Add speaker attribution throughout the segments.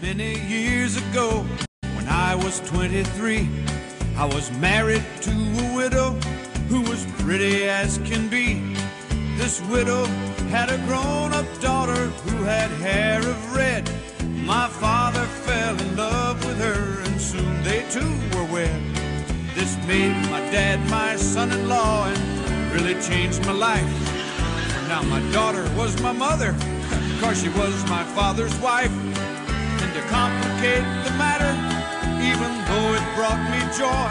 Speaker 1: Many, years ago, when I was 23, I was married to a widow who was pretty as can be. This widow had a grown up daughter who had hair of red. My father fell in love with her, and soon they too were wed. This made my dad my son in law and really changed my life. Now my daughter was my mother, cause she was my father's wife. And to complicate the matter, even though it brought me joy,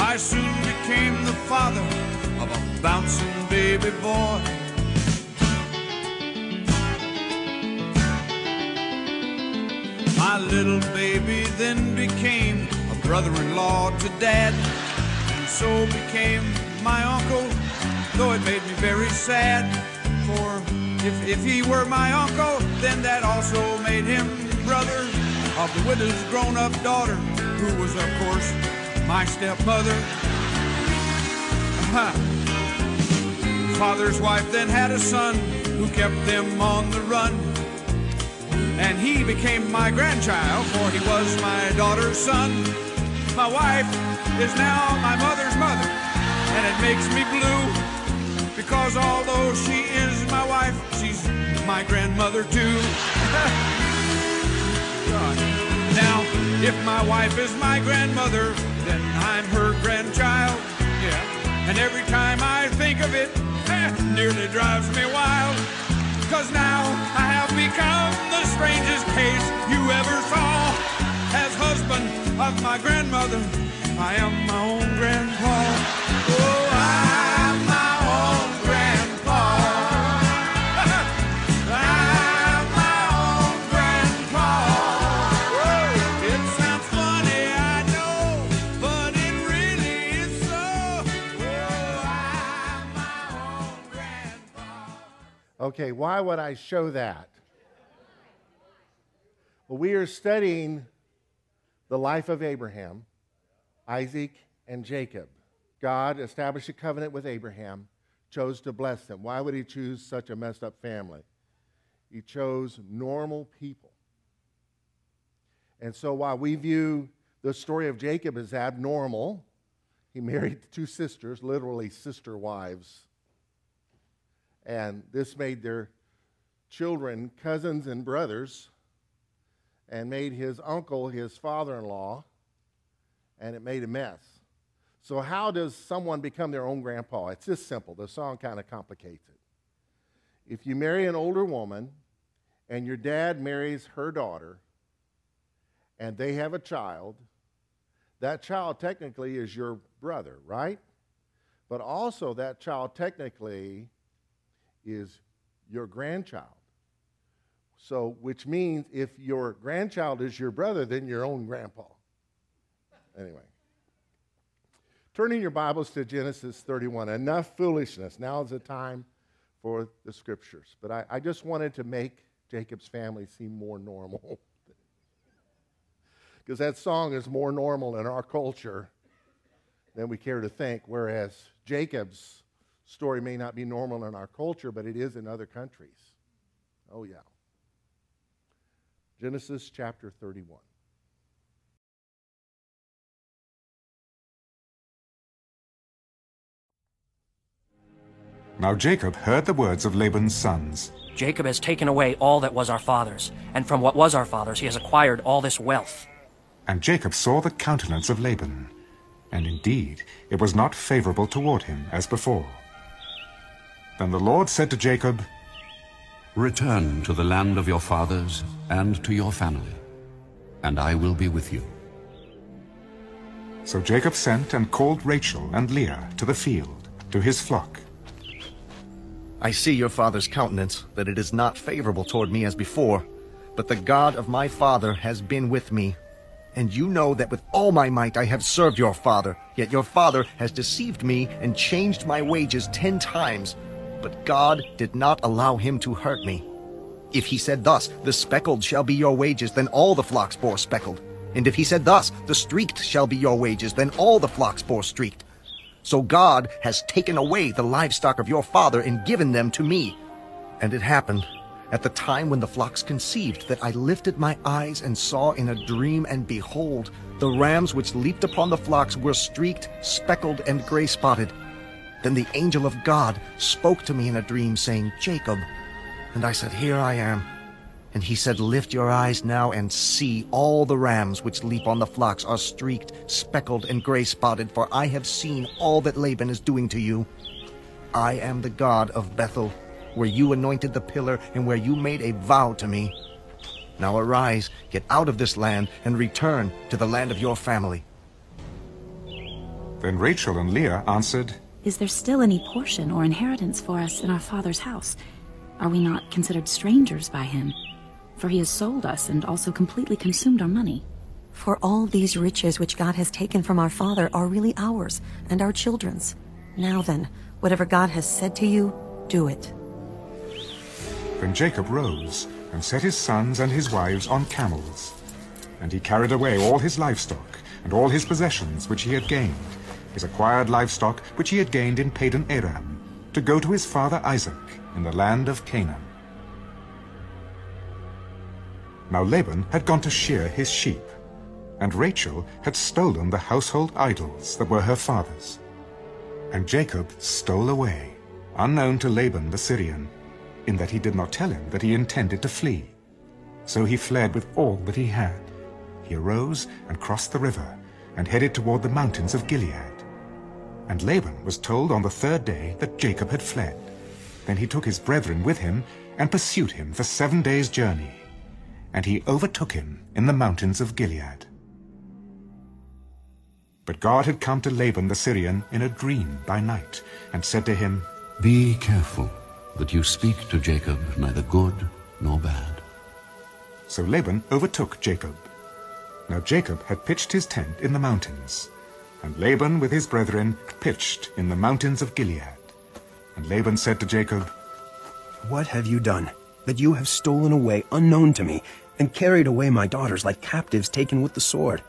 Speaker 1: I soon became the father of a bouncing baby boy. My little baby then became a brother-in-law to dad, and so became my uncle, though it made me very sad. For if, if he were my uncle, then that also made him brother of the widow's grown-up daughter, who was, of course, my stepmother. Father's wife then had a son who kept them on the run. And he became my grandchild, for he was my daughter's son. My wife is now my mother's mother, and it makes me blue because although she is my wife, she's my grandmother too. God. Now, if my wife is my grandmother, then I'm her grandchild. Yeah. And every time I think of it, eh, nearly drives me wild. Cause now I have become the strangest case you ever saw. As husband of my grandmother, I am my own grandpa. Oh,
Speaker 2: Okay, why would I show that? Well, we are studying the life of Abraham, Isaac, and Jacob. God established a covenant with Abraham, chose to bless them. Why would he choose such a messed up family? He chose normal people. And so while we view the story of Jacob as abnormal, he married two sisters, literally sister wives. And this made their children cousins and brothers, and made his uncle his father in law, and it made a mess. So, how does someone become their own grandpa? It's just simple. The song kind of complicates it. If you marry an older woman and your dad marries her daughter and they have a child, that child technically is your brother, right? But also, that child technically is your grandchild. So, which means if your grandchild is your brother, then your own grandpa. Anyway. Turning your Bibles to Genesis 31. Enough foolishness. Now is the time for the scriptures. But I, I just wanted to make Jacob's family seem more normal. Because that song is more normal in our culture than we care to think, whereas Jacob's story may not be normal in our culture, but it is in other countries. Oh, yeah. Genesis chapter 31.
Speaker 3: Now Jacob heard the words of Laban's sons.
Speaker 4: Jacob has taken away all that was our father's, and from what was our father's he has acquired all this wealth.
Speaker 3: And Jacob saw the countenance of Laban, and indeed it was not favorable toward him as before. Then the Lord said to Jacob,
Speaker 5: Return to the land of your fathers and to your family, and I will be with you.
Speaker 3: So Jacob sent and called Rachel and Leah to the field, to his flock.
Speaker 6: I see your father's countenance, that it is not favorable toward me as before, but the God of my father has been with me. And you know that with all my might I have served your father, yet your father has deceived me and changed my wages ten times. But God did not allow him to hurt me. If he said thus, the speckled shall be your wages, then all the flocks bore speckled. And if he said thus, the streaked shall be your wages, then all the flocks bore streaked. So God has taken away the livestock of your father and given them to me. And it happened, at the time when the flocks conceived, that I lifted my eyes and saw in a dream, and behold, the rams which leaped upon the flocks were streaked, speckled, and gray spotted. Then the angel of God spoke to me in a dream, saying, Jacob. And I said, Here I am. And he said, Lift your eyes now and see all the rams which leap on the flocks are streaked, speckled, and gray spotted, for I have seen all that Laban is doing to you. I am the God of Bethel where you anointed the pillar and where you made a vow to me. Now arise, get out of this land, and return to the land of your family.
Speaker 3: Then Rachel and Leah answered,
Speaker 7: Is there still any portion or inheritance for us in our father's house? Are we not considered strangers by him? For he has sold us and also completely consumed our money.
Speaker 8: For all these riches which God has taken from our father are really ours and our children's. Now then, whatever God has said to you, do it.
Speaker 3: Then Jacob rose and set his sons and his wives on camels. And he carried away all his livestock and all his possessions which he had gained, his acquired livestock which he had gained in Padan Aram, to go to his father Isaac in the land of Canaan. Now Laban had gone to shear his sheep, and Rachel had stolen the household idols that were her father's. And Jacob stole away, unknown to Laban the Syrian, in that he did not tell him that he intended to flee. So he fled with all that he had. He arose and crossed the river and headed toward the mountains of Gilead. And Laban was told on the third day that Jacob had fled. Then he took his brethren with him and pursued him for seven days' journey. And he overtook him in the mountains of Gilead. But God had come to Laban the Syrian in a dream by night, and said to him,
Speaker 5: Be careful that you speak to Jacob neither good nor bad.
Speaker 3: So Laban overtook Jacob. Now Jacob had pitched his tent in the mountains, and Laban with his brethren pitched in the mountains of Gilead. And Laban said to Jacob,
Speaker 9: What have you done, that you have stolen away unknown to me, and carried away my daughters like captives taken with the sword?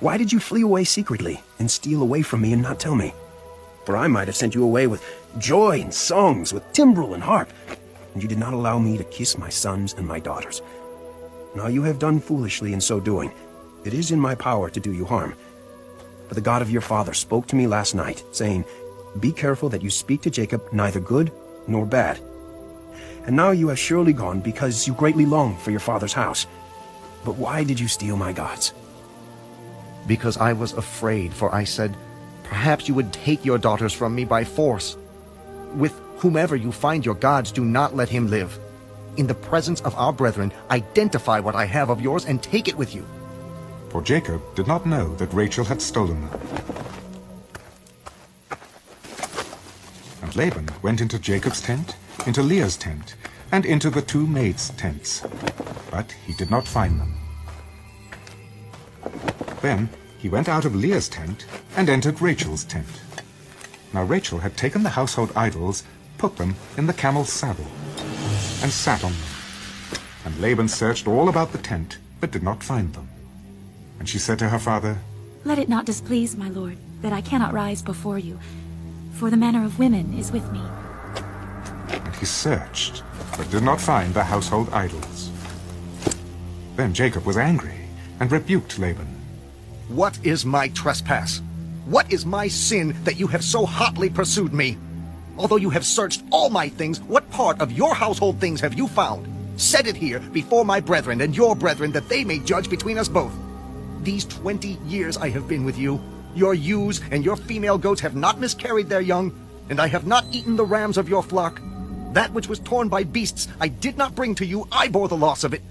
Speaker 9: Why did you flee away secretly, and steal away from me and not tell me? For I might have sent you away with joy and songs, with timbrel and harp, and you did not allow me to kiss my sons and my daughters. Now you have done foolishly in so doing. It is in my power to do you harm. But the God of your father spoke to me last night, saying, Be careful that you speak to Jacob neither good nor bad. And now you have surely gone because you greatly long for your father's house. But why did you steal my gods?
Speaker 6: Because I was afraid, for I said, Perhaps you would take your daughters from me by force. With whomever you find your gods, do not let him live. In the presence of our brethren, identify what I have of yours and take it with you.
Speaker 3: For Jacob did not know that Rachel had stolen them. And Laban went into Jacob's tent, into Leah's tent, and into the two maids' tents. But he did not find them. Then he went out of Leah's tent and entered Rachel's tent. Now Rachel had taken the household idols, put them in the camel's saddle, and sat on them. And Laban searched all about the tent, but did not find them. And she said to her father,
Speaker 7: Let it not displease my lord, that I cannot rise before you, for the manner of women is with me.
Speaker 3: And he searched, but did not find the household idols. Then Jacob was angry, and rebuked Laban.
Speaker 6: What is my trespass? What is my sin that you have so hotly pursued me? Although you have searched all my things, what part of your household things have you found? Set it here before my brethren and your brethren that they may judge between us both. These twenty years I have been with you. Your ewes and your female goats have not miscarried their young, and I have not eaten the rams of your flock. That which was torn by beasts I did not bring to you, I bore the loss of it.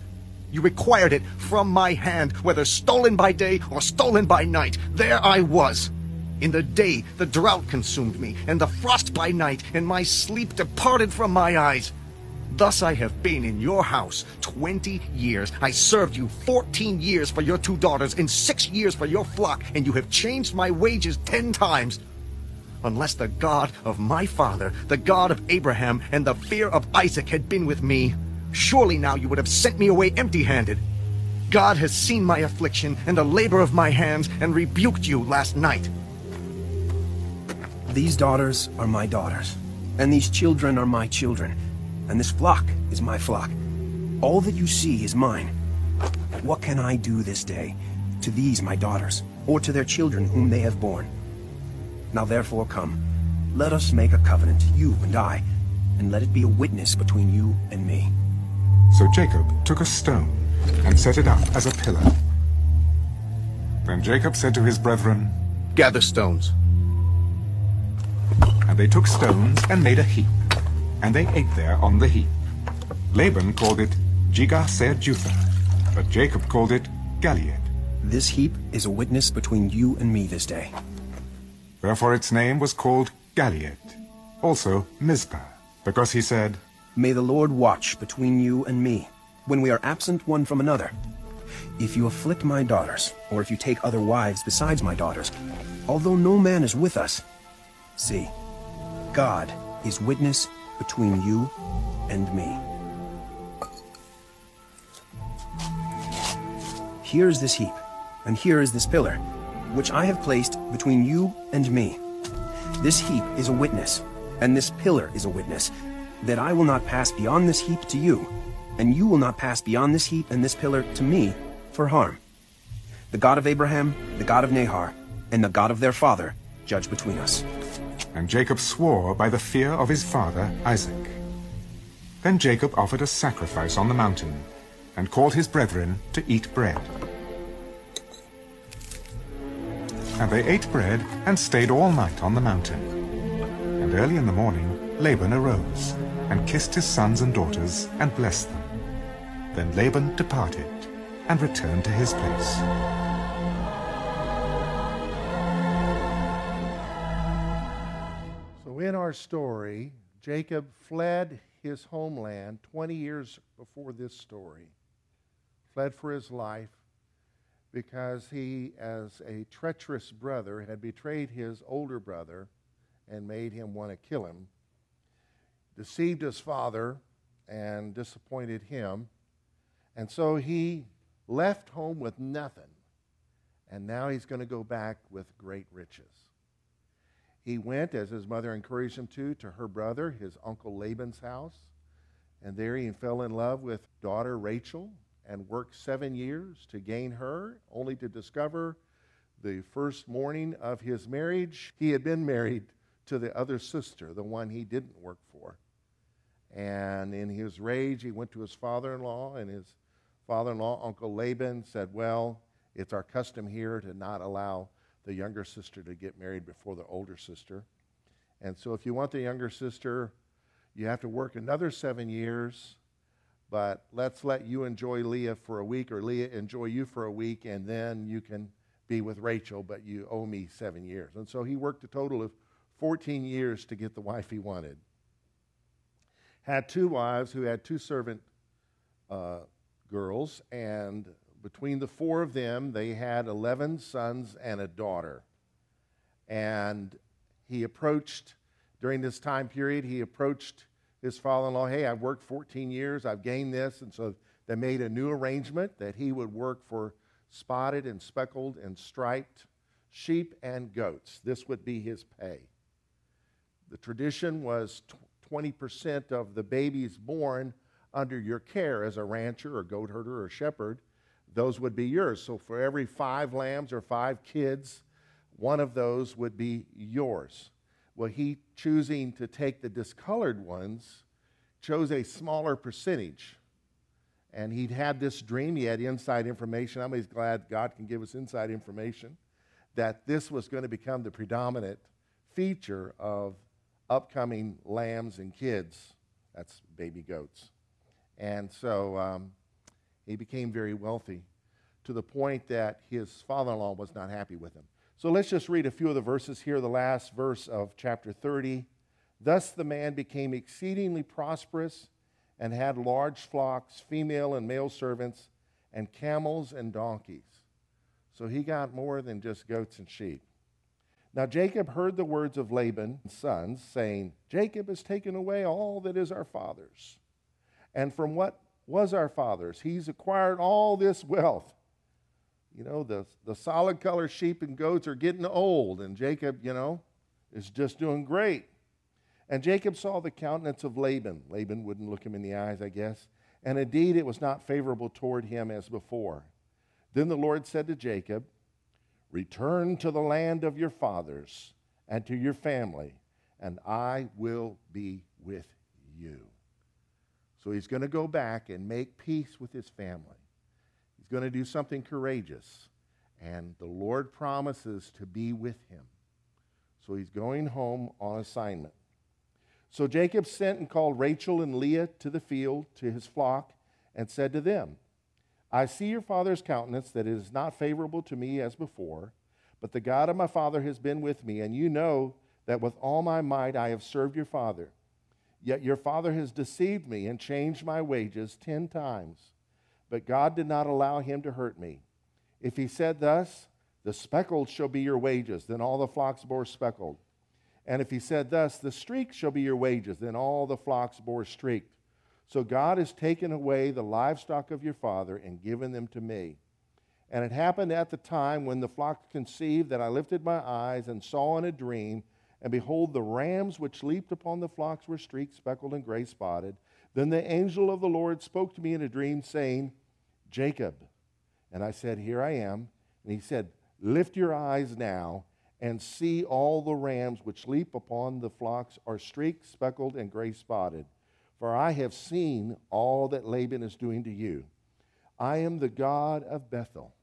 Speaker 6: You required it from my hand, whether stolen by day or stolen by night. There I was. In the day the drought consumed me, and the frost by night, and my sleep departed from my eyes. Thus I have been in your house twenty years. I served you fourteen years for your two daughters, and six years for your flock, and you have changed my wages ten times. Unless the God of my father, the God of Abraham, and the fear of Isaac had been with me, surely now you would have sent me away empty-handed. God has seen my affliction and the labor of my hands, and rebuked you last night.
Speaker 9: These daughters are my daughters, and these children are my children, and this flock is my flock. All that you see is mine. What can I do this day to these my daughters, or to their children whom they have borne? Now therefore come, let us make a covenant, you and I, and let it be a witness between you and me.
Speaker 3: So Jacob took a stone and set it up as a pillar. Then Jacob said to his brethren,
Speaker 6: Gather stones.
Speaker 3: And they took stones and made a heap, and they ate there on the heap. Laban called it Jegar-sahadutha, but Jacob called it Galeed.
Speaker 9: This heap is a witness between you and me this day.
Speaker 3: Therefore its name was called Galeed, also Mizpah, because he said,
Speaker 9: May the Lord watch between you and me, when we are absent one from another. If you afflict my daughters, or if you take other wives besides my daughters, although no man is with us, see, God is witness between you and me. Here is this heap, and here is this pillar, which I have placed between you and me. This heap is a witness, and this pillar is a witness, that I will not pass beyond this heap to you, and you will not pass beyond this heap and this pillar to me for harm. The God of Abraham, the God of Nahor, and the God of their father judge between us.
Speaker 3: And Jacob swore by the fear of his father Isaac. Then Jacob offered a sacrifice on the mountain, and called his brethren to eat bread. And they ate bread and stayed all night on the mountain. And early in the morning Laban arose, and kissed his sons and daughters, and blessed them. Then Laban departed, and returned to his place.
Speaker 2: Our story, Jacob fled his homeland 20 years before this story, fled for his life because he, as a treacherous brother, had betrayed his older brother and made him want to kill him, deceived his father and disappointed him. And so he left home with nothing. And now he's going to go back with great riches. He went, as his mother encouraged him to, to her brother, his uncle Laban's house. And there he fell in love with daughter Rachel and worked seven years to gain her, only to discover the first morning of his marriage he had been married to the other sister, the one he didn't work for. And in his rage, he went to his father in law, and his father in law, Uncle Laban, said, Well, it's our custom here to not allow the younger sister to get married before the older sister. And so, if you want the younger sister, you have to work another seven years, but let's let you enjoy Leah for a week, or Leah enjoy you for a week, and then you can be with Rachel, but you owe me seven years. And so he worked a total of 14 years to get the wife he wanted had two wives who had two servant uh, girls, and between the four of them, they had 11 sons and a daughter. And he approached, during this time period, he approached his father in law, Hey, I've worked 14 years, I've gained this. And so they made a new arrangement that he would work for spotted and speckled and striped sheep and goats. This would be his pay. The tradition was 20% of the babies born under your care as a rancher or goat herder or shepherd, those would be yours. So for every five lambs or five kids, one of those would be yours. Well, he choosing to take the discolored ones chose a smaller percentage. And he'd had this dream, he had inside information. I'm always glad God can give us inside information that this was going to become the predominant feature of upcoming lambs and kids. That's baby goats. And so um, he became very wealthy to the point that his father in law was not happy with him. So let's just read a few of the verses here, the last verse of chapter 30. Thus the man became exceedingly prosperous and had large flocks, female and male servants, and camels and donkeys. So he got more than just goats and sheep. Now Jacob heard the words of Laban's sons, saying, Jacob has taken away all that is our father's. And from what was our father's, he's acquired all this wealth. You know, the, the solid color sheep and goats are getting old, and Jacob, you know, is just doing great. And Jacob saw the countenance of Laban. Laban wouldn't look him in the eyes, I guess. and indeed it was not favorable toward him as before. Then the Lord said to Jacob, Return to the land of your fathers and to your family, and I will be with you. So he's going to go back and make peace with his family. He's going to do something courageous, and the Lord promises to be with him. So he's going home on assignment. So Jacob sent and called Rachel and Leah to the field to his flock and said to them, I see your father's countenance that it is not favorable to me as before, but the God of my father has been with me, and you know that with all my might I have served your father. Yet your father has deceived me and changed my wages ten times. But God did not allow him to hurt me. If he said thus, The speckled shall be your wages, then all the flocks bore speckled. And if he said thus, The streaked shall be your wages, then all the flocks bore streaked. So God has taken away the livestock of your father and given them to me. And it happened at the time when the flock conceived that I lifted my eyes and saw in a dream, and behold, the rams which leaped upon the flocks were streaked, speckled, and gray spotted. Then the angel of the Lord spoke to me in a dream, saying, Jacob. And I said, Here I am. And he said, Lift your eyes now and see all the rams which leap upon the flocks are streaked, speckled, and gray spotted. For I have seen all that Laban is doing to you. I am the God of Bethel.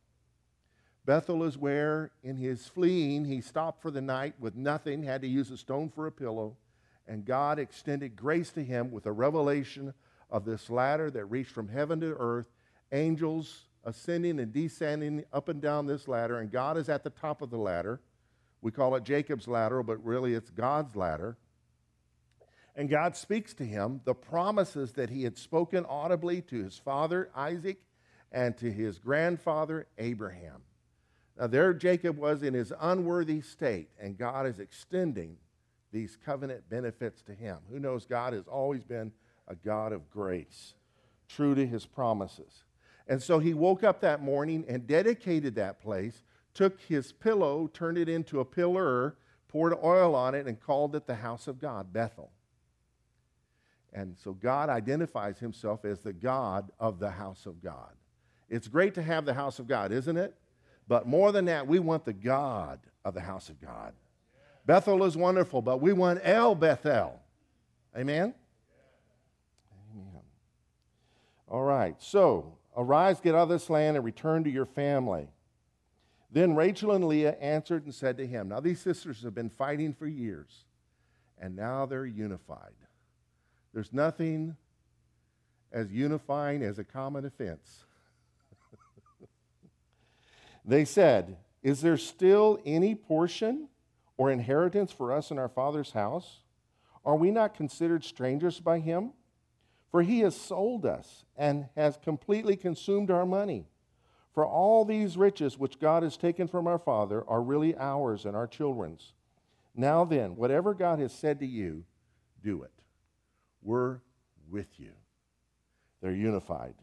Speaker 2: Bethel is where, in his fleeing, he stopped for the night with nothing, had to use a stone for a pillow, and God extended grace to him with a revelation of this ladder that reached from heaven to earth, angels ascending and descending up and down this ladder, and God is at the top of the ladder. We call it Jacob's ladder, but really it's God's ladder. And God speaks to him the promises that he had spoken audibly to his father Isaac and to his grandfather Abraham. Now, there Jacob was in his unworthy state, and God is extending these covenant benefits to him. Who knows? God has always been a God of grace, true to his promises. And so he woke up that morning and dedicated that place, took his pillow, turned it into a pillar, poured oil on it, and called it the house of God, Bethel. And so God identifies himself as the God of the house of God. It's great to have the house of God, isn't it? But more than that, we want the God of the house of God. Bethel is wonderful, but we want El Bethel. Amen? Amen. All right, so arise, get out of this land, and return to your family. Then Rachel and Leah answered and said to him, Now these sisters have been fighting for years, and now they're unified. There's nothing as unifying as a common offense. They said, Is there still any portion or inheritance for us in our Father's house? Are we not considered strangers by him? For he has sold us and has completely consumed our money. For all these riches which God has taken from our Father are really ours and our children's. Now then, whatever God has said to you, do it. We're with you. They're unified.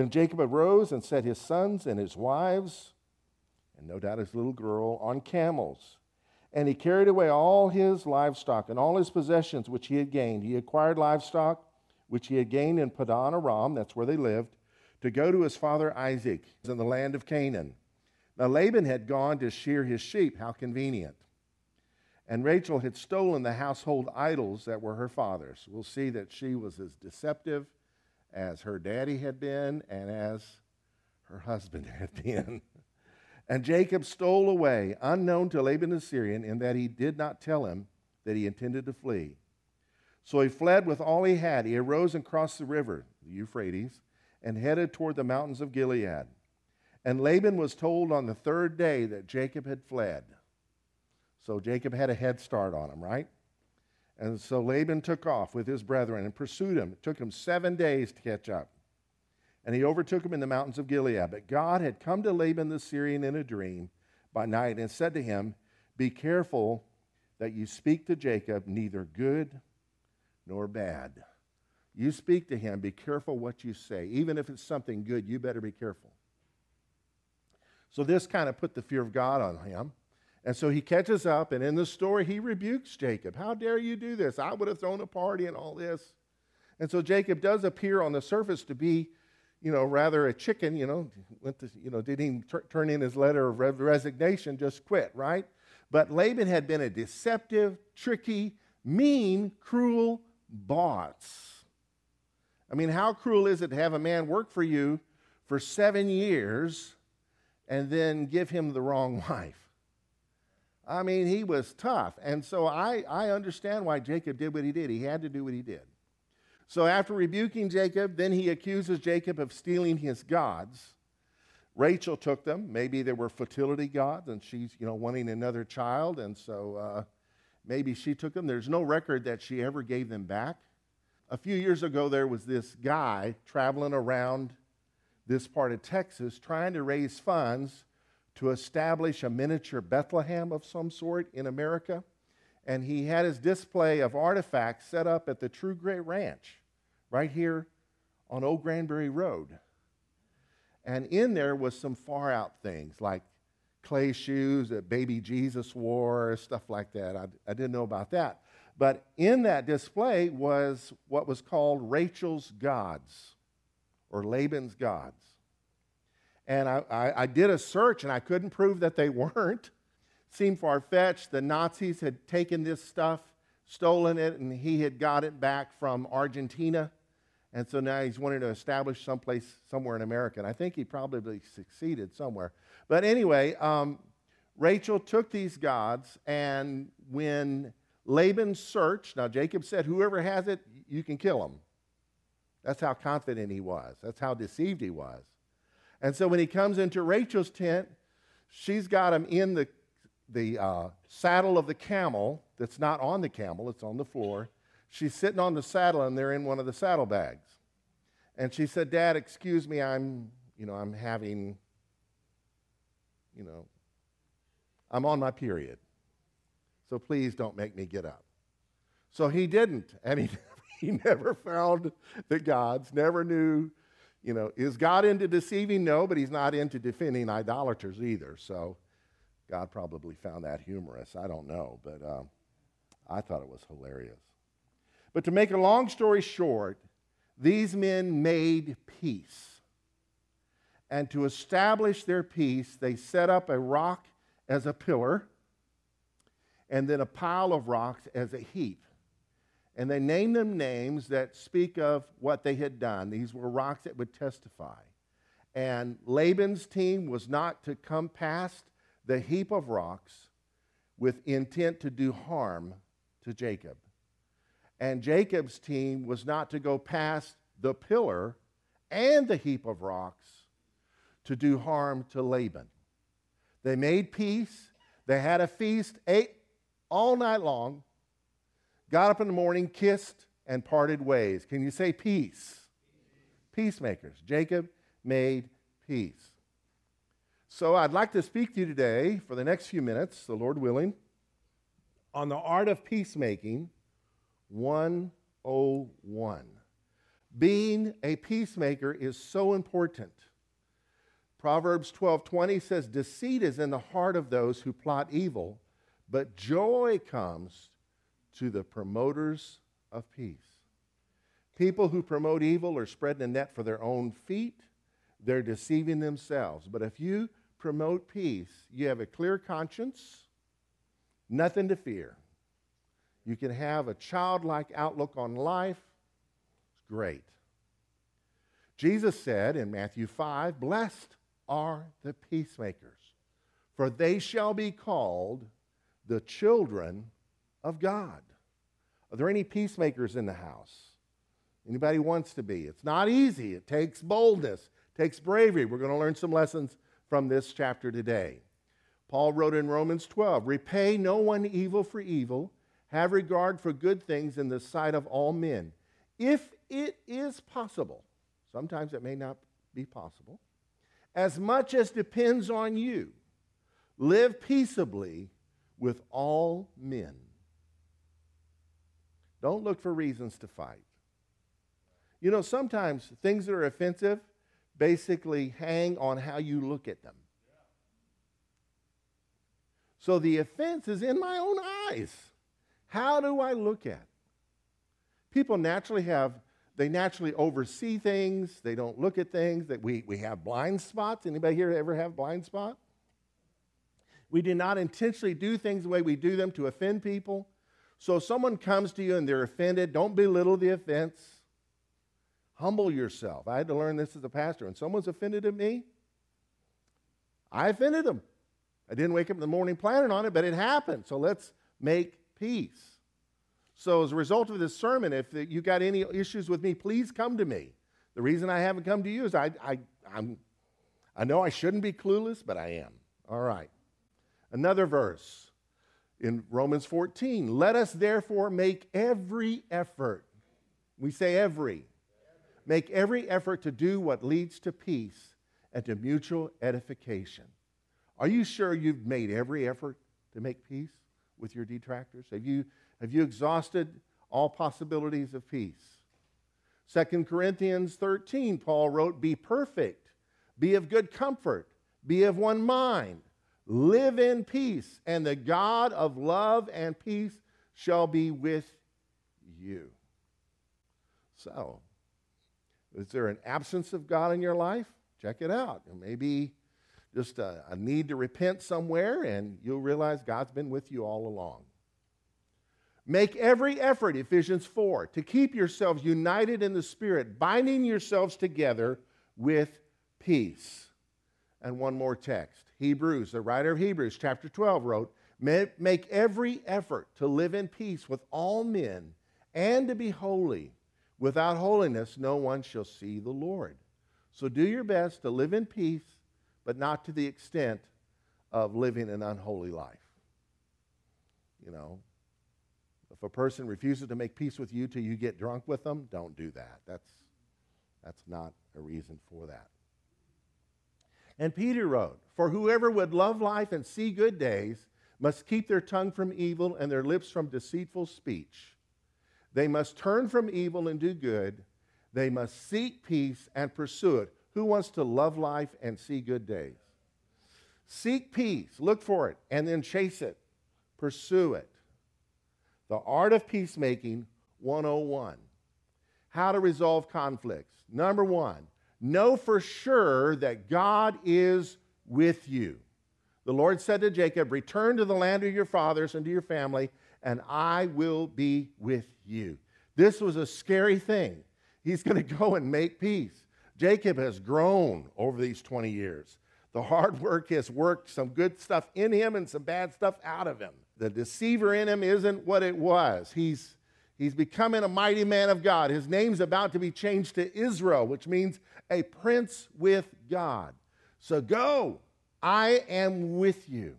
Speaker 2: Then Jacob arose and set his sons and his wives, and no doubt his little girl, on camels. And he carried away all his livestock and all his possessions which he had gained. He acquired livestock which he had gained in Padan Aram, that's where they lived, to go to his father Isaac in the land of Canaan. Now Laban had gone to shear his sheep. How convenient. And Rachel had stolen the household idols that were her father's. We'll see that she was as deceptive as her daddy had been and as her husband had been. and Jacob stole away, unknown to Laban the Syrian, in that he did not tell him that he intended to flee. So he fled with all he had. He arose and crossed the river, the Euphrates, and headed toward the mountains of Gilead. And Laban was told on the third day that Jacob had fled. So Jacob had a head start on him, right? And so Laban took off with his brethren and pursued him. It took him seven days to catch up. And he overtook him in the mountains of Gilead. But God had come to Laban the Syrian in a dream by night and said to him, Be careful that you speak to Jacob neither good nor bad. You speak to him, be careful what you say. Even if it's something good, you better be careful. So this kind of put the fear of God on him. And so he catches up, and in the story, he rebukes Jacob. How dare you do this? I would have thrown a party and all this. And so Jacob does appear on the surface to be, you know, rather a chicken, you know, went to, you know, didn't even t- turn in his letter of re- resignation, just quit, right? But Laban had been a deceptive, tricky, mean, cruel boss. I mean, how cruel is it to have a man work for you for seven years and then give him the wrong wife? I mean, he was tough. And so I, I understand why Jacob did what he did. He had to do what he did. So after rebuking Jacob, then he accuses Jacob of stealing his gods. Rachel took them. Maybe they were fertility gods, and she's, you know, wanting another child, and so uh, maybe she took them. There's no record that she ever gave them back. A few years ago, there was this guy traveling around this part of Texas trying to raise funds to establish a miniature Bethlehem of some sort in America. And he had his display of artifacts set up at the True Gray Ranch right here on Old Granbury Road. And in there was some far out things like clay shoes that baby Jesus wore, stuff like that. I, I didn't know about that. But in that display was what was called Rachel's Gods or Laban's Gods. And I, I, I did a search and I couldn't prove that they weren't. Seemed far fetched. The Nazis had taken this stuff, stolen it, and he had got it back from Argentina. And so now he's wanting to establish someplace somewhere in America. And I think he probably succeeded somewhere. But anyway, um, Rachel took these gods, and when Laban searched, now Jacob said, Whoever has it, you can kill him. That's how confident he was. That's how deceived he was. And so when he comes into Rachel's tent, she's got him in the, the uh, saddle of the camel that's not on the camel, it's on the floor. She's sitting on the saddle and they're in one of the saddlebags. And she said, Dad, excuse me, I'm, you know, I'm having, you know, I'm on my period. So please don't make me get up. So he didn't. And he, he never found the gods, never knew, you know, is God into deceiving? No, but he's not into defending idolaters either. So God probably found that humorous. I don't know, but um, I thought it was hilarious. But to make a long story short, these men made peace. And to establish their peace, they set up a rock as a pillar and then a pile of rocks as a heap. And they named them names that speak of what they had done. These were rocks that would testify. And Laban's team was not to come past the heap of rocks with intent to do harm to Jacob. And Jacob's team was not to go past the pillar and the heap of rocks to do harm to Laban. They made peace. They had a feast, ate all night long, got up in the morning, kissed, and parted ways. Can you say peace? Peacemakers. Jacob made peace. So I'd like to speak to you today for the next few minutes, the Lord willing, on the art of peacemaking 101. Being a peacemaker is so important. Proverbs 12:20 says deceit is in the heart of those who plot evil, but joy comes to the promoters of peace. People who promote evil are spreading a net for their own feet. They're deceiving themselves. But if you promote peace, you have a clear conscience, nothing to fear. You can have a childlike outlook on life. It's great. Jesus said in Matthew 5 Blessed are the peacemakers, for they shall be called the children of God. Are there any peacemakers in the house? Anybody wants to be? It's not easy. It takes boldness, it takes bravery. We're going to learn some lessons from this chapter today. Paul wrote in Romans 12 Repay no one evil for evil have regard for good things in the sight of all men, if it is possible. Sometimes it may not be possible. As much as depends on you, live peaceably with all men. Don't look for reasons to fight. You know, sometimes things that are offensive basically hang on how you look at them. So the offense is in my own eyes. How do I look at? People naturally have they naturally oversee things. They don't look at things. That we, we have blind spots. Anybody here ever have blind spot? We do not intentionally do things the way we do them to offend people. So if someone comes to you and they're offended, don't belittle the offense. Humble yourself. I had to learn this as a pastor. When someone's offended at me, I offended them. I didn't wake up in the morning planning on it, but it happened. So let's make peace. So, as a result of this sermon, if you got any issues with me, please come to me. The reason I haven't come to you is I, I, I'm, I know I shouldn't be clueless, but I am. All right. Another verse in Romans 14. Let us therefore make every effort. We say every. Make every effort to do what leads to peace and to mutual edification. Are you sure you've made every effort to make peace with your detractors? Have you have you exhausted all possibilities of peace? 2 Corinthians 13, Paul wrote, Be perfect, be of good comfort, be of one mind, live in peace, and the God of love and peace shall be with you. So, is there an absence of God in your life? Check it out. Maybe just a, a need to repent somewhere, and you'll realize God's been with you all along. Make every effort, Ephesians 4, to keep yourselves united in the Spirit, binding yourselves together with peace. And one more text Hebrews, the writer of Hebrews, chapter 12, wrote, Make every effort to live in peace with all men and to be holy. Without holiness, no one shall see the Lord. So do your best to live in peace, but not to the extent of living an unholy life. You know, if a person refuses to make peace with you till you get drunk with them, don't do that. That's, that's not a reason for that. And Peter wrote, For whoever would love life and see good days must keep their tongue from evil and their lips from deceitful speech. They must turn from evil and do good. They must seek peace and pursue it. Who wants to love life and see good days? Seek peace, look for it, and then chase it, pursue it. The Art of Peacemaking 101. How to resolve conflicts. Number one, know for sure that God is with you. The Lord said to Jacob, Return to the land of your fathers and to your family, and I will be with you. This was a scary thing. He's going to go and make peace. Jacob has grown over these 20 years. The hard work has worked some good stuff in him and some bad stuff out of him the deceiver in him isn't what it was. He's, he's becoming a mighty man of God. His name's about to be changed to Israel, which means a prince with God. So go, I am with you.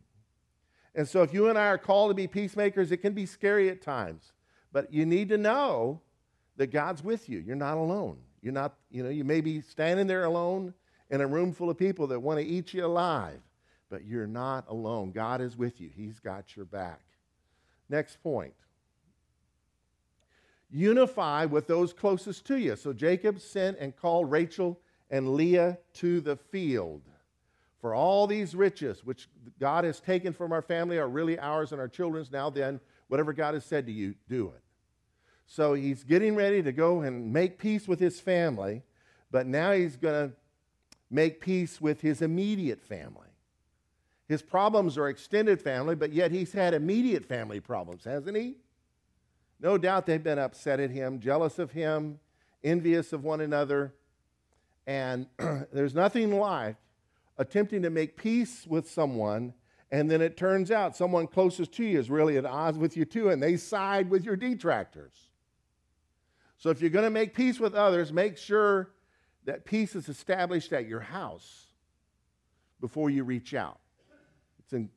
Speaker 2: And so, if you and I are called to be peacemakers, it can be scary at times. But you need to know that God's with you. You're not alone. You're not, you know, you may be standing there alone in a room full of people that want to eat you alive but you're not alone. God is with you, He's got your back. Next point unify with those closest to you. So Jacob sent and called Rachel and Leah to the field. For all these riches which God has taken from our family are really ours and our children's. Now then, whatever God has said to you, do it. So he's getting ready to go and make peace with his family, but now he's going to make peace with his immediate family. His problems are extended family, but yet he's had immediate family problems, hasn't he? No doubt they've been upset at him, jealous of him, envious of one another. And there's nothing like attempting to make peace with someone, and then it turns out someone closest to you is really at odds with you too, and they side with your detractors. So if you're going to make peace with others, make sure that peace is established at your house before you reach out. It's in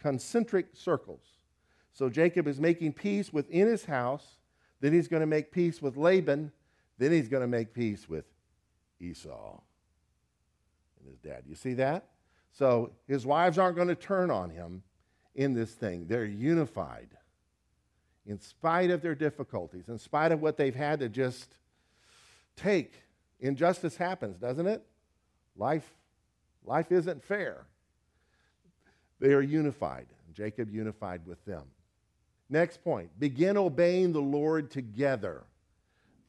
Speaker 2: concentric circles. So Jacob is making peace within his house. Then he's going to make peace with Laban. Then he's going to make peace with Esau and his dad. You see that? So his wives aren't going to turn on him in this thing. They're unified in spite of their difficulties, in spite of what they've had to just take. Injustice happens, doesn't it? Life, life isn't fair. They are unified. Jacob unified with them. Next point begin obeying the Lord together.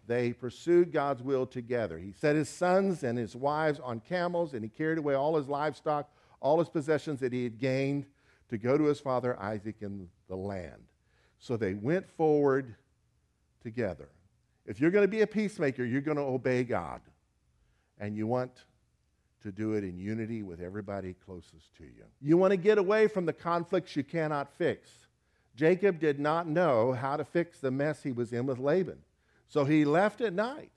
Speaker 2: they pursued God's will together. He set his sons and his wives on camels, and he carried away all his livestock, all his possessions that he had gained to go to his father Isaac in the land. So they went forward together. If you're going to be a peacemaker, you're going to obey God. And you want to do it in unity with everybody closest to you. You want to get away from the conflicts you cannot fix. Jacob did not know how to fix the mess he was in with Laban. So he left at night.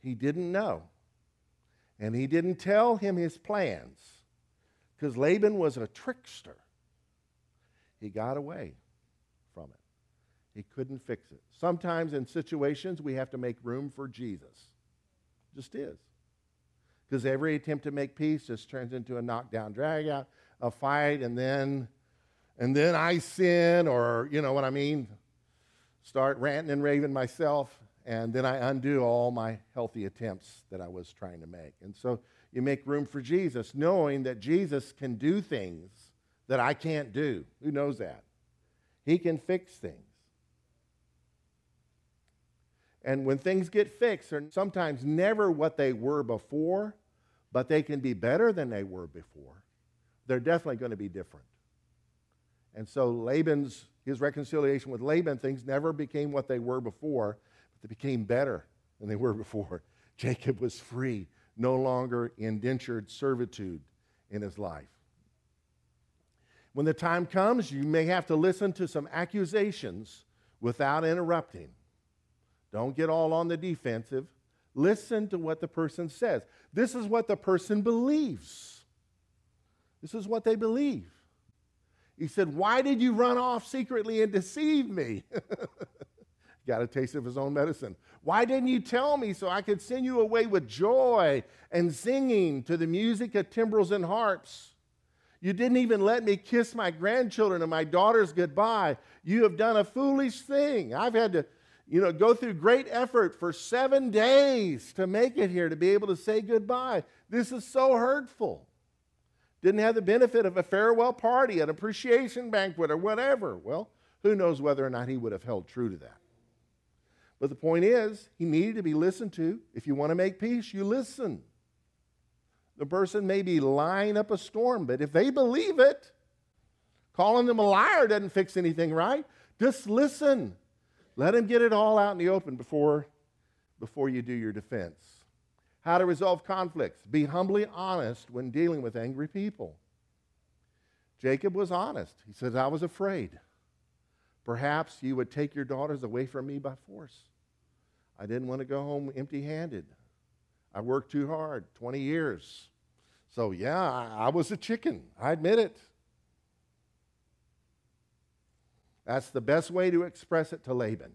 Speaker 2: He didn't know. And he didn't tell him his plans because Laban was a trickster. He got away from it. He couldn't fix it. Sometimes in situations we have to make room for Jesus. Just is. Because every attempt to make peace just turns into a knockdown, drag out, a fight, and then and then I sin, or you know what I mean, start ranting and raving myself, and then I undo all my healthy attempts that I was trying to make. And so you make room for Jesus, knowing that Jesus can do things that I can't do. Who knows that? He can fix things. And when things get fixed, they're sometimes never what they were before, but they can be better than they were before. They're definitely going to be different. And so Laban's his reconciliation with Laban, things never became what they were before, but they became better than they were before. Jacob was free, no longer indentured servitude in his life. When the time comes, you may have to listen to some accusations without interrupting. Don't get all on the defensive. Listen to what the person says. This is what the person believes. This is what they believe. He said, Why did you run off secretly and deceive me? Got a taste of his own medicine. Why didn't you tell me so I could send you away with joy and singing to the music of timbrels and harps? You didn't even let me kiss my grandchildren and my daughters goodbye. You have done a foolish thing. I've had to, you know, go through great effort for seven days to make it here, to be able to say goodbye. This is so hurtful. Didn't have the benefit of a farewell party, an appreciation banquet, or whatever. Well, who knows whether or not he would have held true to that. But the point is, he needed to be listened to. If you want to make peace, you listen. The person may be lying up a storm, but if they believe it, calling them a liar doesn't fix anything, right? Just listen. Let him get it all out in the open before, before you do your defense. How to resolve conflicts. Be humbly honest when dealing with angry people. Jacob was honest. He says, I was afraid. Perhaps you would take your daughters away from me by force. I didn't want to go home empty handed. I worked too hard, 20 years. So, yeah, I, I was a chicken. I admit it. That's the best way to express it to Laban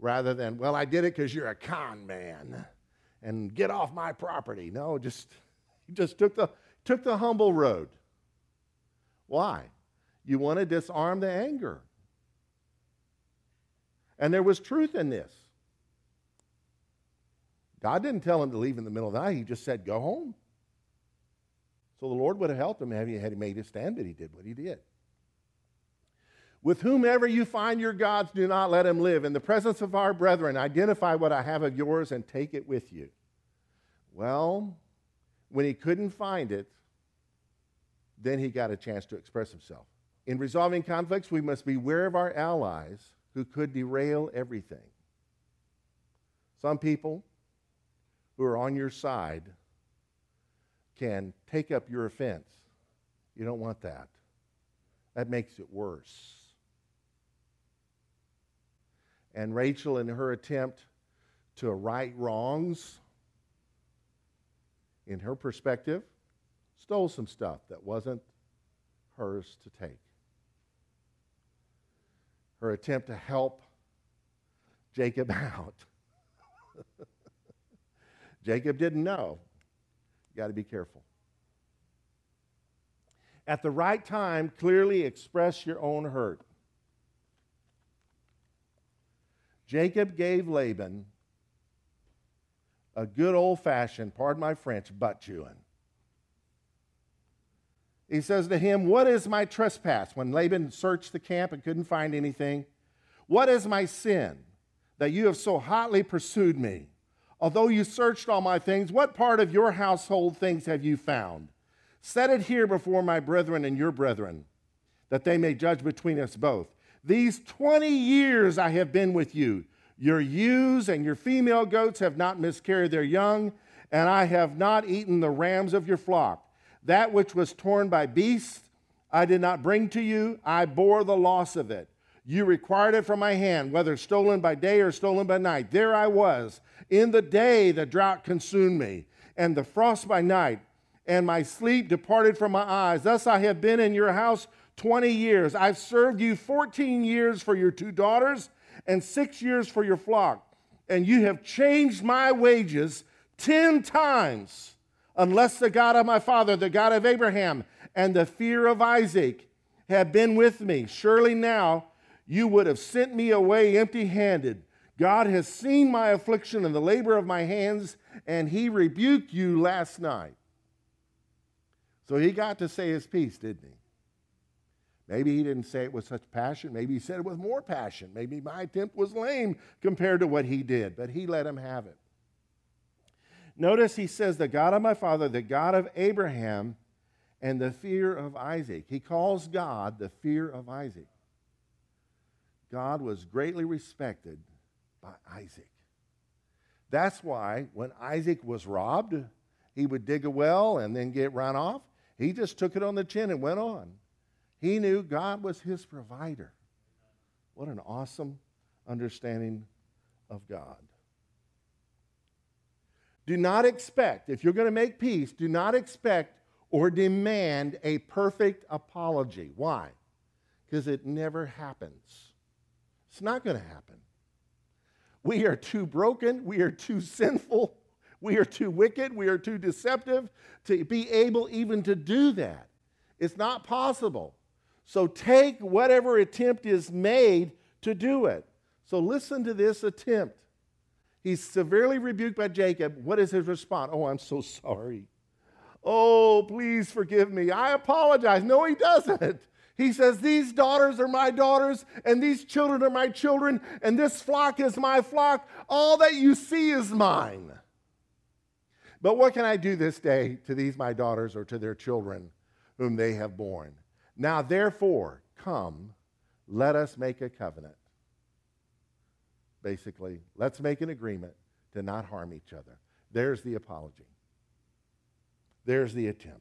Speaker 2: rather than, well, I did it because you're a con man and get off my property. No, just he just took the took the humble road. Why? You want to disarm the anger. And there was truth in this. God didn't tell him to leave in the middle of the night. He just said, go home. So the Lord would have helped him had he, made his stand, but he did what he did. With whomever you find your gods, do not let him live. In the presence of our brethren, identify what I have of yours and take it with you. Well, when he couldn't find it, then he got a chance to express himself. In resolving conflicts, we must beware of our allies who could derail everything. Some people who are on your side can take up your offense. You don't want that. That makes it worse. And Rachel, in her attempt to right wrongs, in her perspective, stole some stuff that wasn't hers to take. Her attempt to help Jacob out. Jacob didn't know You got to be careful. At the right time, clearly express your own hurt. Jacob gave Laban a good old fashioned, pardon my French, butt chewing. He says to him, What is my trespass? When Laban searched the camp and couldn't find anything, what is my sin? that you have so hotly pursued me? Although you searched all my things, what part of your household things have you found? Set it here before my brethren and your brethren, that they may judge between us both. These 20 years I have been with you. Your ewes and your female goats have not miscarried their young, and I have not eaten the rams of your flock. That which was torn by beasts I did not bring to you, I bore the loss of it. You required it from my hand, whether stolen by day or stolen by night. There I was. In the day the drought consumed me, and the frost by night, and my sleep departed from my eyes. Thus I have been in your house 20 years. I've served you 14 years for your two daughters, and six years for your flock. And you have changed my wages 10 times, unless the God of my father, the God of Abraham, and the fear of Isaac had been with me. Surely now you would have sent me away empty handed. God has seen my affliction and the labor of my hands, and he rebuked you last night. So he got to say his piece, didn't he? Maybe he didn't say it with such passion. Maybe he said it with more passion. Maybe my attempt was lame compared to what he did, but he let him have it. Notice he says, The God of my father, the God of Abraham, and the fear of Isaac. He calls God the fear of Isaac. God was greatly respected by Isaac. That's why when Isaac was robbed, he would dig a well and then get run off. He just took it on the chin and went on. He knew God was his provider. What an awesome understanding of God. Do not expect, if you're going to make peace, do not expect or demand a perfect apology. Why? Because it never happens. It's not going to happen. We are too broken, we are too sinful, we are too wicked, we are too deceptive to be able even to do that. It's not possible. So take whatever attempt is made to do it. So listen to this attempt. He's severely rebuked by Jacob. What is his response? Oh, I'm so sorry. Oh, please forgive me. I apologize. No, he doesn't. He says, These daughters are my daughters, and these children are my children, and this flock is my flock. All that you see is mine. But what can I do this day to these my daughters or to their children whom they have borne? Now, therefore, come, let us make a covenant. Basically, let's make an agreement to not harm each other. There's the apology. There's the attempt.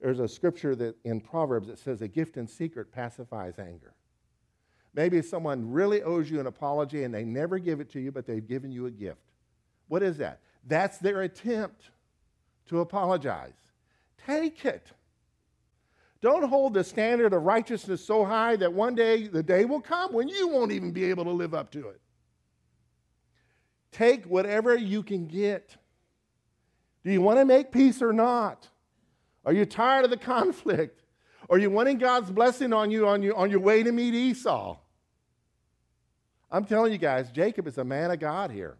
Speaker 2: There's a scripture that in Proverbs that says a gift in secret pacifies anger. Maybe someone really owes you an apology and they never give it to you, but they've given you a gift. What is that? That's their attempt to apologize. Take it. Don't hold the standard of righteousness so high that one day the day will come when you won't even be able to live up to it. Take whatever you can get. Do you want to make peace or not? Are you tired of the conflict? Are you wanting God's blessing on you on your, on your way to meet Esau? I'm telling you guys, Jacob is a man of God here.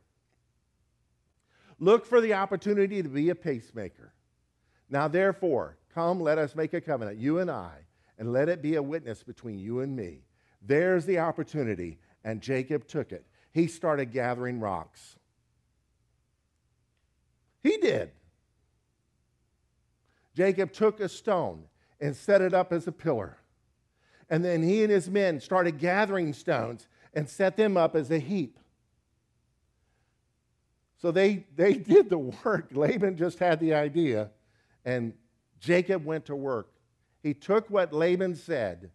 Speaker 2: Look for the opportunity to be a pacemaker. Now, therefore, come, let us make a covenant, you and I, and let it be a witness between you and me. There's the opportunity, and Jacob took it. He started gathering rocks. He did. Jacob took a stone and set it up as a pillar. And then he and his men started gathering stones and set them up as a heap. So they, they did the work. Laban just had the idea, and Jacob went to work. He took what Laban said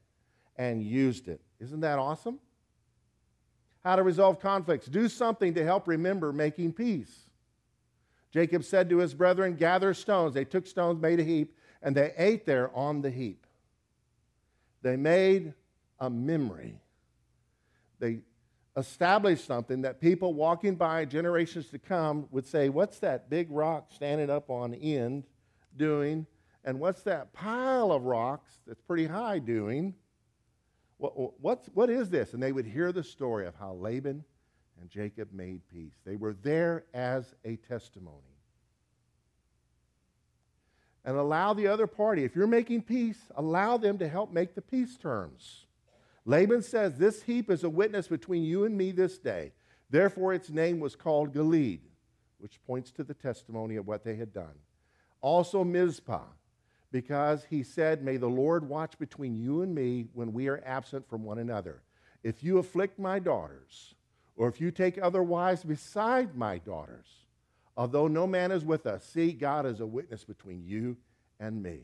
Speaker 2: and used it. Isn't that awesome? How to resolve conflicts. Do something to help remember making peace. Jacob said to his brethren, Gather stones. They took stones, made a heap, and they ate there on the heap. They made a memory. They established something that people walking by generations to come would say, What's that big rock standing up on end doing? And what's that pile of rocks that's pretty high doing? What, what's, what is this? And they would hear the story of how Laban and Jacob made peace. They were there as a testimony. And allow the other party, if you're making peace, allow them to help make the peace terms. Laban says, This heap is a witness between you and me this day. Therefore, its name was called Gilead, which points to the testimony of what they had done. Also, Mizpah, because he said, May the Lord watch between you and me when we are absent from one another. If you afflict my daughters, or if you take other wives beside my daughters, although no man is with us, see, God is a witness between you and me.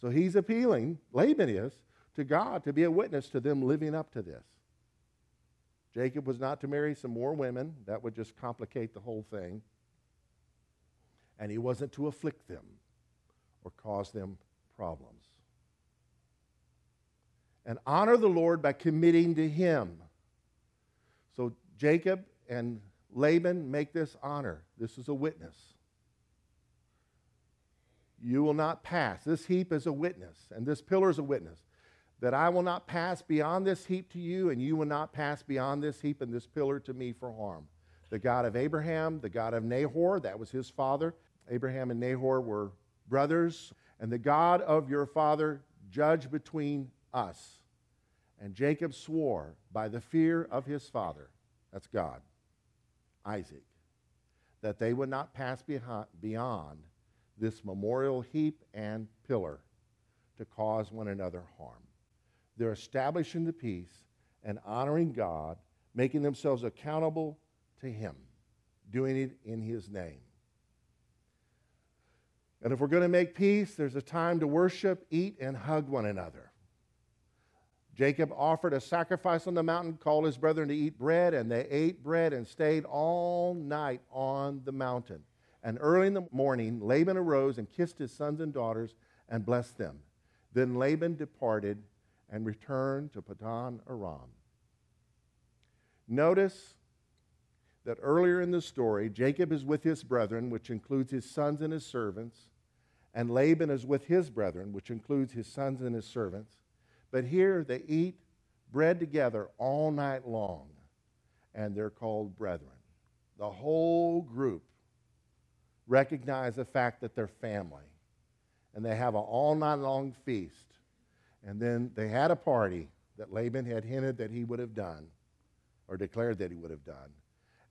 Speaker 2: So he's appealing, Laban is, to God to be a witness to them living up to this. Jacob was not to marry some more women, that would just complicate the whole thing. And he wasn't to afflict them or cause them problems. And honor the Lord by committing to him. So Jacob and Laban make this honor. This is a witness. You will not pass. This heap is a witness, and this pillar is a witness that I will not pass beyond this heap to you, and you will not pass beyond this heap and this pillar to me for harm. The God of Abraham, the God of Nahor, that was his father. Abraham and Nahor were brothers, and the God of your father judge between us. And Jacob swore by the fear of his father, that's God, Isaac, that they would not pass beyond this memorial heap and pillar to cause one another harm. They're establishing the peace and honoring God, making themselves accountable to Him, doing it in His name. And if we're going to make peace, there's a time to worship, eat, and hug one another. Jacob offered a sacrifice on the mountain, called his brethren to eat bread, and they ate bread and stayed all night on the mountain. And early in the morning, Laban arose and kissed his sons and daughters and blessed them. Then Laban departed and returned to Padan Aram. Notice that earlier in the story, Jacob is with his brethren, which includes his sons and his servants, and Laban is with his brethren, which includes his sons and his servants. But here they eat bread together all night long, and they're called brethren. The whole group recognize the fact that they're family, and they have an all night long feast and then they had a party that Laban had hinted that he would have done, or declared that he would have done.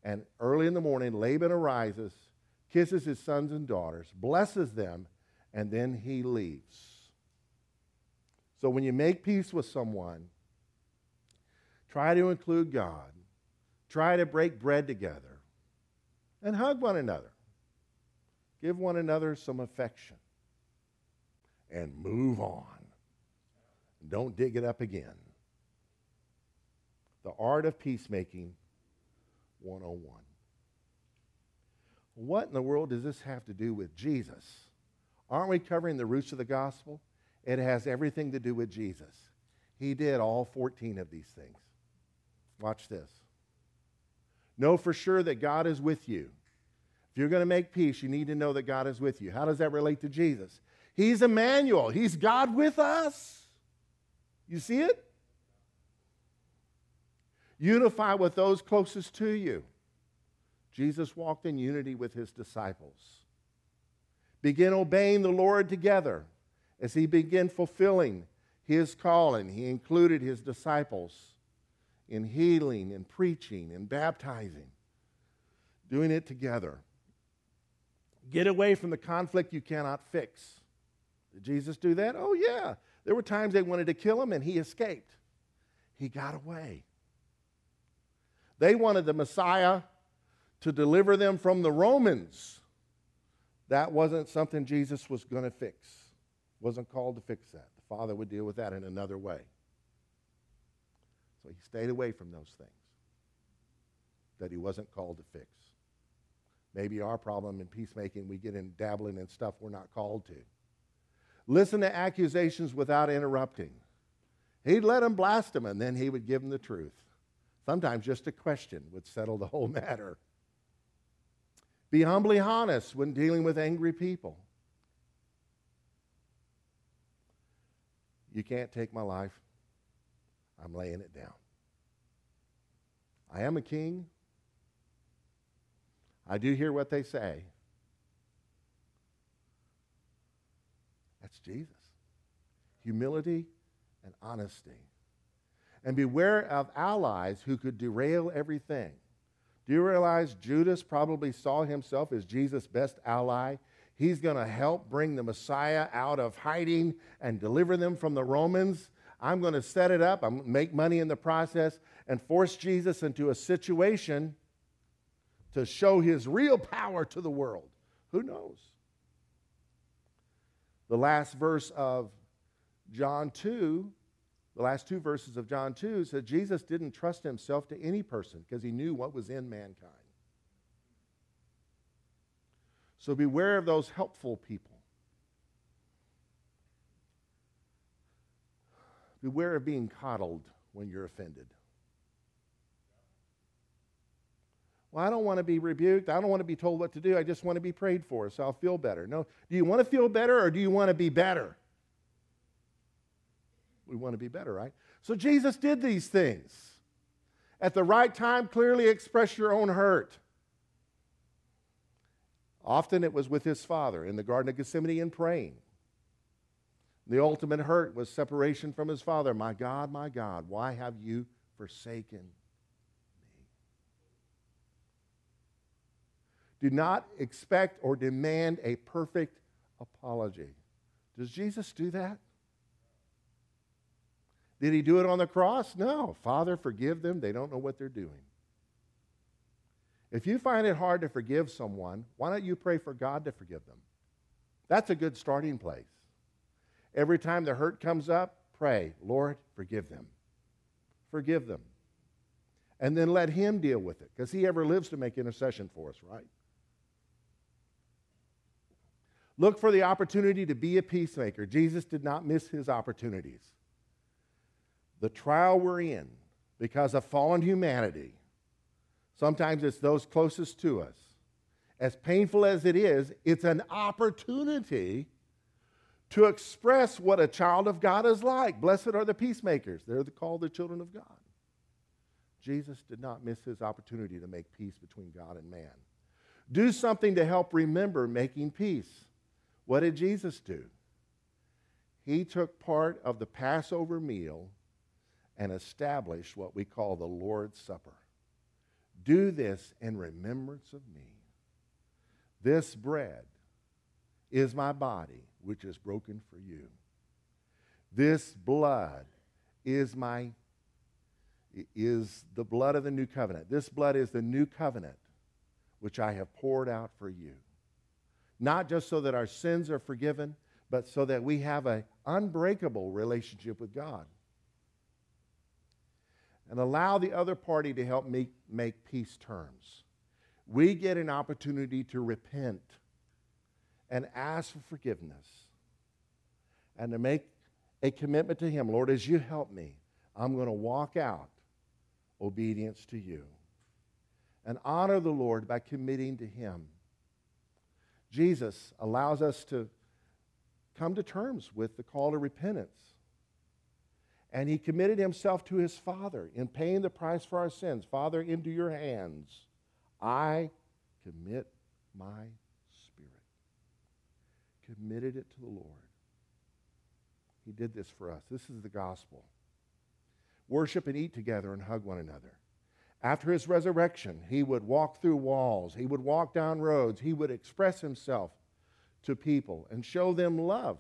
Speaker 2: And early in the morning, Laban arises, kisses his sons and daughters, blesses them, and then he leaves. So when you make peace with someone, try to include God, try to break bread together, and hug one another. Give one another some affection, and move on. Don't dig it up again. The Art of Peacemaking 101. What in the world does this have to do with Jesus? Aren't we covering the roots of the gospel? It has everything to do with Jesus. He did all 14 of these things. Watch this. Know for sure that God is with you. If you're going to make peace, you need to know that God is with you. How does that relate to Jesus? He's Emmanuel, He's God with us. You see it? Unify with those closest to you. Jesus walked in unity with his disciples. Begin obeying the Lord together as he began fulfilling his calling. He included his disciples in healing and preaching and baptizing, doing it together. Get away from the conflict you cannot fix. Did Jesus do that? Oh, yeah. There were times they wanted to kill him and he escaped. He got away. They wanted the Messiah to deliver them from the Romans. That wasn't something Jesus was going to fix. Wasn't called to fix that. The Father would deal with that in another way. So he stayed away from those things that he wasn't called to fix. Maybe our problem in peacemaking, we get in dabbling in stuff we're not called to. Listen to accusations without interrupting. He'd let them blast them, and then he would give them the truth. Sometimes just a question would settle the whole matter. Be humbly honest when dealing with angry people. You can't take my life. I'm laying it down. I am a king. I do hear what they say. That's Jesus. Humility and honesty. And beware of allies who could derail everything. Do you realize Judas probably saw himself as Jesus' best ally? He's going to help bring the Messiah out of hiding and deliver them from the Romans. I'm going to set it up, I'm make money in the process, and force Jesus into a situation to show his real power to the world. Who knows? The last verse of John 2, the last two verses of John 2 said Jesus didn't trust himself to any person because he knew what was in mankind. So beware of those helpful people. Beware of being coddled when you're offended. Well, I don't want to be rebuked. I don't want to be told what to do. I just want to be prayed for so I'll feel better. No, do you want to feel better or do you want to be better? We want to be better, right? So Jesus did these things. At the right time, clearly express your own hurt. Often it was with his father in the Garden of Gethsemane and praying. The ultimate hurt was separation from his father. My God, my God, why have you forsaken me? Do not expect or demand a perfect apology. Does Jesus do that? Did he do it on the cross? No. Father, forgive them. They don't know what they're doing. If you find it hard to forgive someone, why don't you pray for God to forgive them? That's a good starting place. Every time the hurt comes up, pray, Lord, forgive them. Forgive them. And then let Him deal with it, because He ever lives to make intercession for us, right? Look for the opportunity to be a peacemaker. Jesus did not miss his opportunities. The trial we're in, because of fallen humanity, sometimes it's those closest to us. As painful as it is, it's an opportunity to express what a child of God is like. Blessed are the peacemakers, they're called the children of God. Jesus did not miss his opportunity to make peace between God and man. Do something to help remember making peace. What did Jesus do? He took part of the Passover meal and established what we call the Lord's Supper. Do this in remembrance of me. This bread is my body, which is broken for you. This blood is my is the blood of the new covenant. This blood is the new covenant which I have poured out for you. Not just so that our sins are forgiven, but so that we have an unbreakable relationship with God. And allow the other party to help make, make peace terms. We get an opportunity to repent and ask for forgiveness and to make a commitment to Him. Lord, as you help me, I'm going to walk out obedience to you and honor the Lord by committing to Him Jesus allows us to come to terms with the call to repentance. And he committed himself to his Father in paying the price for our sins. Father, into your hands I commit my spirit. Committed it to the Lord. He did this for us. This is the gospel. Worship and eat together and hug one another. After his resurrection, he would walk through walls, he would walk down roads, he would express himself to people and show them love.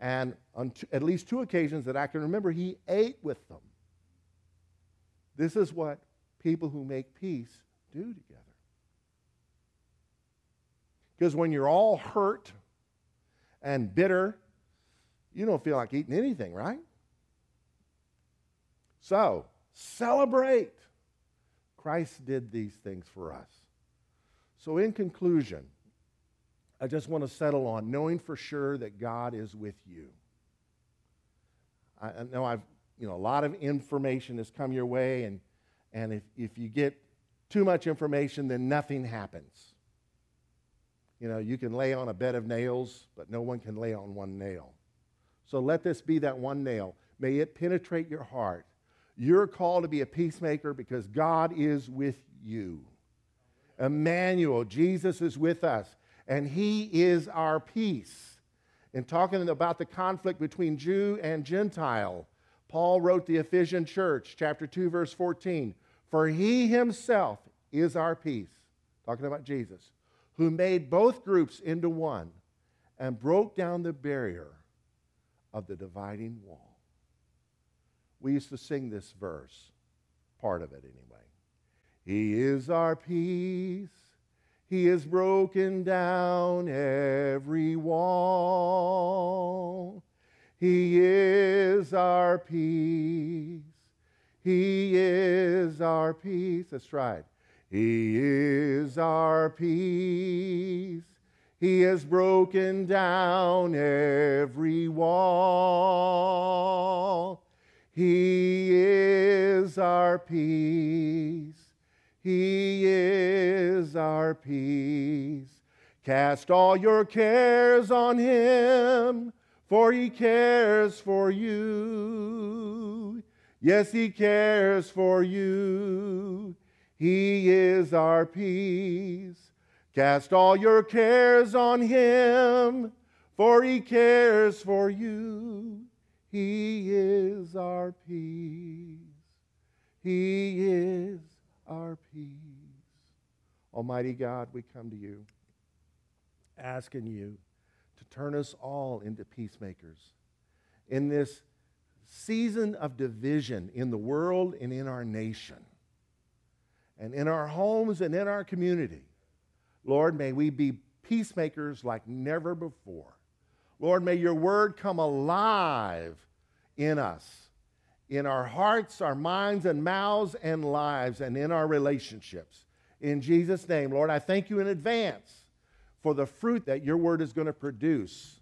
Speaker 2: And on t- at least two occasions that I can remember, he ate with them. This is what people who make peace do together. Because when you're all hurt and bitter, you don't feel like eating anything, right? So, celebrate. Christ did these things for us. So, in conclusion, I just want to settle on knowing for sure that God is with you. I, know I've, you know, a lot of information has come your way, and, and if, if you get too much information, then nothing happens. You know, you can lay on a bed of nails, but no one can lay on one nail. So let this be that one nail. May it penetrate your heart you're called to be a peacemaker because God is with you. Emmanuel, Jesus is with us, and He is our peace. In talking about the conflict between Jew and Gentile, Paul wrote the Ephesian church, chapter 2, verse 14 For he himself is our peace, talking about Jesus, who made both groups into one and broke down the barrier of the dividing wall. We used to sing this verse, part of it anyway. He is our peace. He has broken down every wall. He is our peace. He is our peace. That's right. He is our peace. He has broken down every wall. He is our peace. He is our peace. Cast all your cares on him, for he cares for you. Yes, he cares for you. He is our peace. Cast all your cares on him, for he cares for you. He is our peace. He is our peace. Almighty God, we come to you asking you to turn us all into peacemakers. In this season of division in the world and in our nation, and in our homes and in our community, Lord, may we be peacemakers like never before. Lord, may your word come alive in us, in our hearts, our minds, and mouths, and lives, and in our relationships. In Jesus' name, Lord, I thank you in advance for the fruit that your word is going to produce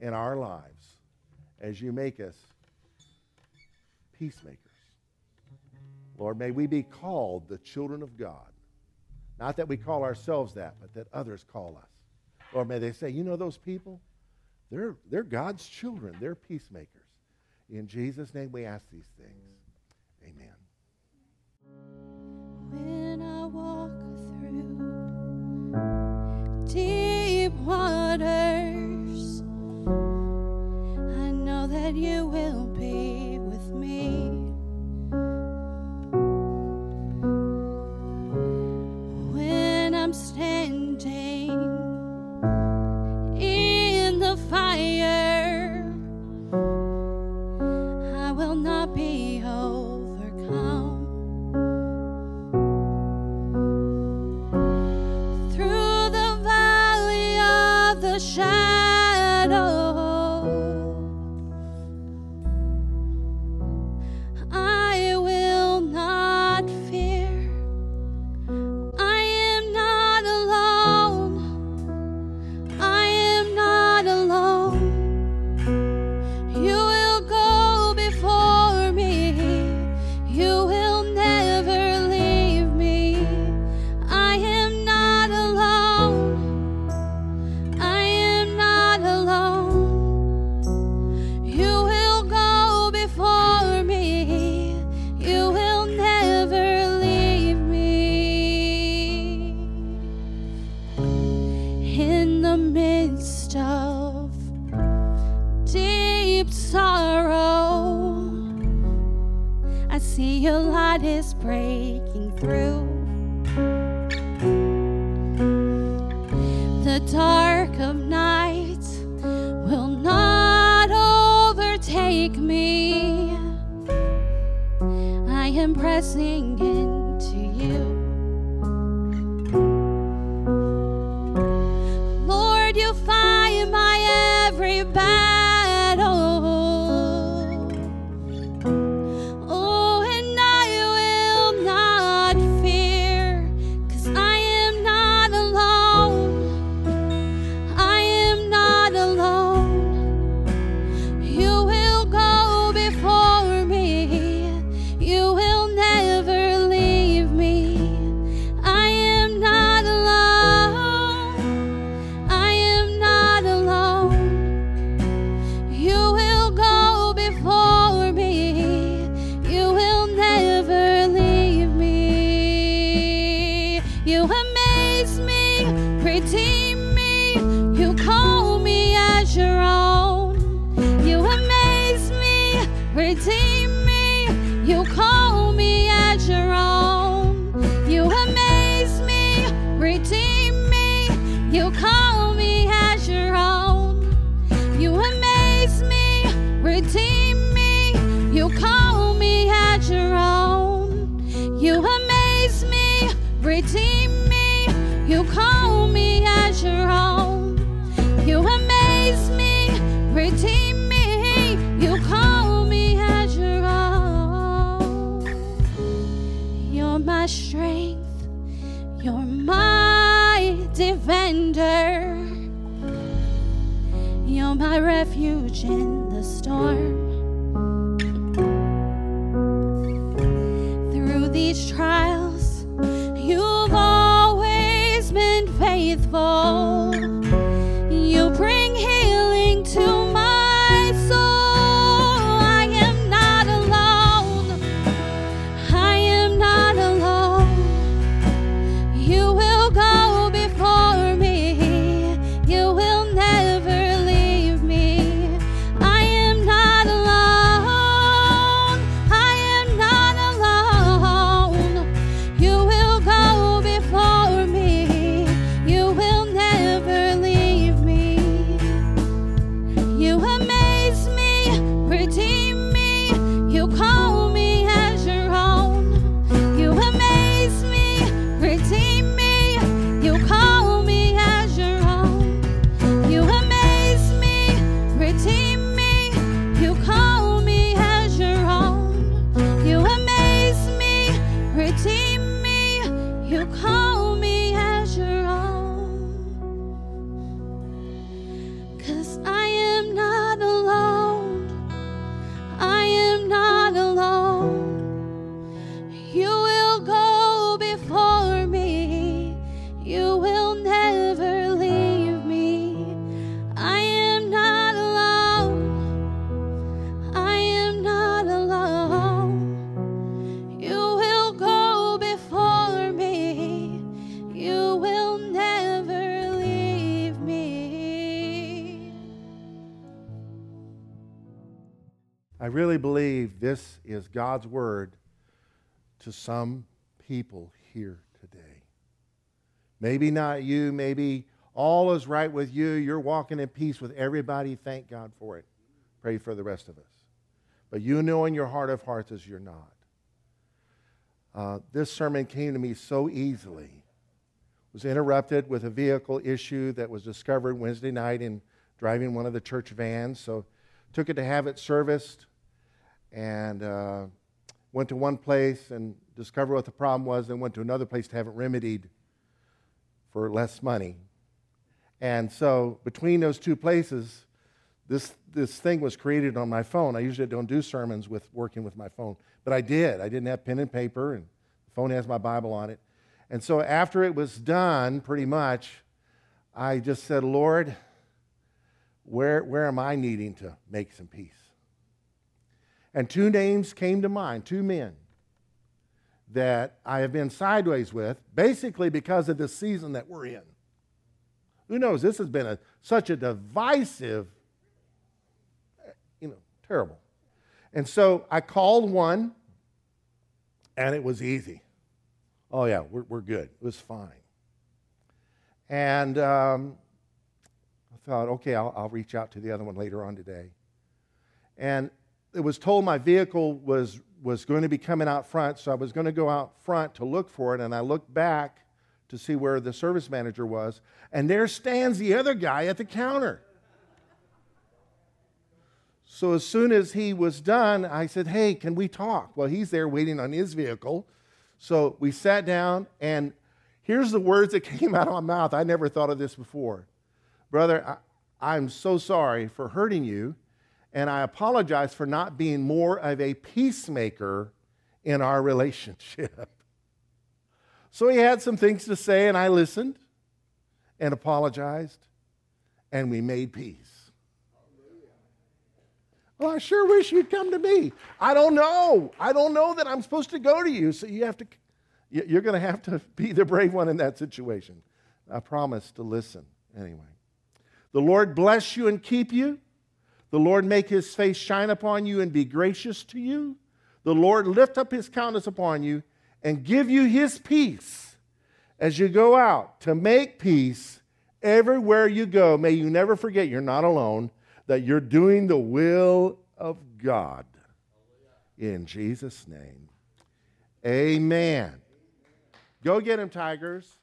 Speaker 2: in our lives as you make us peacemakers. Lord, may we be called the children of God. Not that we call ourselves that, but that others call us. Or may they say, you know those people? They're, they're God's children. They're peacemakers. In Jesus' name we ask these things. Amen.
Speaker 10: When I walk through deep waters, I know that you will be with me. When I'm standing in the fire,
Speaker 2: this is God's word to some people here today. Maybe not you, maybe all is right with you. You're walking in peace with everybody. Thank God for it. Pray for the rest of us. But you know in your heart of hearts as you're not. Uh, this sermon came to me so easily. Was interrupted with a vehicle issue that was discovered Wednesday night in driving one of the church vans. So took it to have it serviced and uh, went to one place and discovered what the problem was, then went to another place to have it remedied for less money. And so between those two places, this, this thing was created on my phone. I usually don't do sermons with working with my phone, but I did. I didn't have pen and paper, and the phone has my Bible on it. And so after it was done, pretty much, I just said, Lord, where, where am I needing to make some peace? And two names came to mind, two men that I have been sideways with, basically because of the season that we're in. Who knows? This has been a, such a divisive, you know, terrible. And so I called one, and it was easy. Oh, yeah, we're, we're good. It was fine. And um, I thought, okay, I'll, I'll reach out to the other one later on today. And it was told my vehicle was, was going to be coming out front, so I was going to go out front to look for it, and I looked back to see where the service manager was, and there stands the other guy at the counter. So as soon as he was done, I said, Hey, can we talk? Well, he's there waiting on his vehicle. So we sat down, and here's the words that came out of my mouth. I never thought of this before. Brother, I, I'm so sorry for hurting you, and I apologize for not being more of a peacemaker in our relationship. So he had some things to say, and I listened and apologized, and we made peace. Well, I sure wish you'd come to me. I don't know. I don't know that I'm supposed to go to you, so you have to, you're going to have to be the brave one in that situation. I promise to listen anyway. The Lord bless you and keep you. The Lord make his face shine upon you and be gracious to you. The Lord lift up his countenance upon you and give you his peace as you go out to make peace everywhere you go. May you never forget you're not alone, that you're doing the will of God. In Jesus' name, amen. Go get him, Tigers.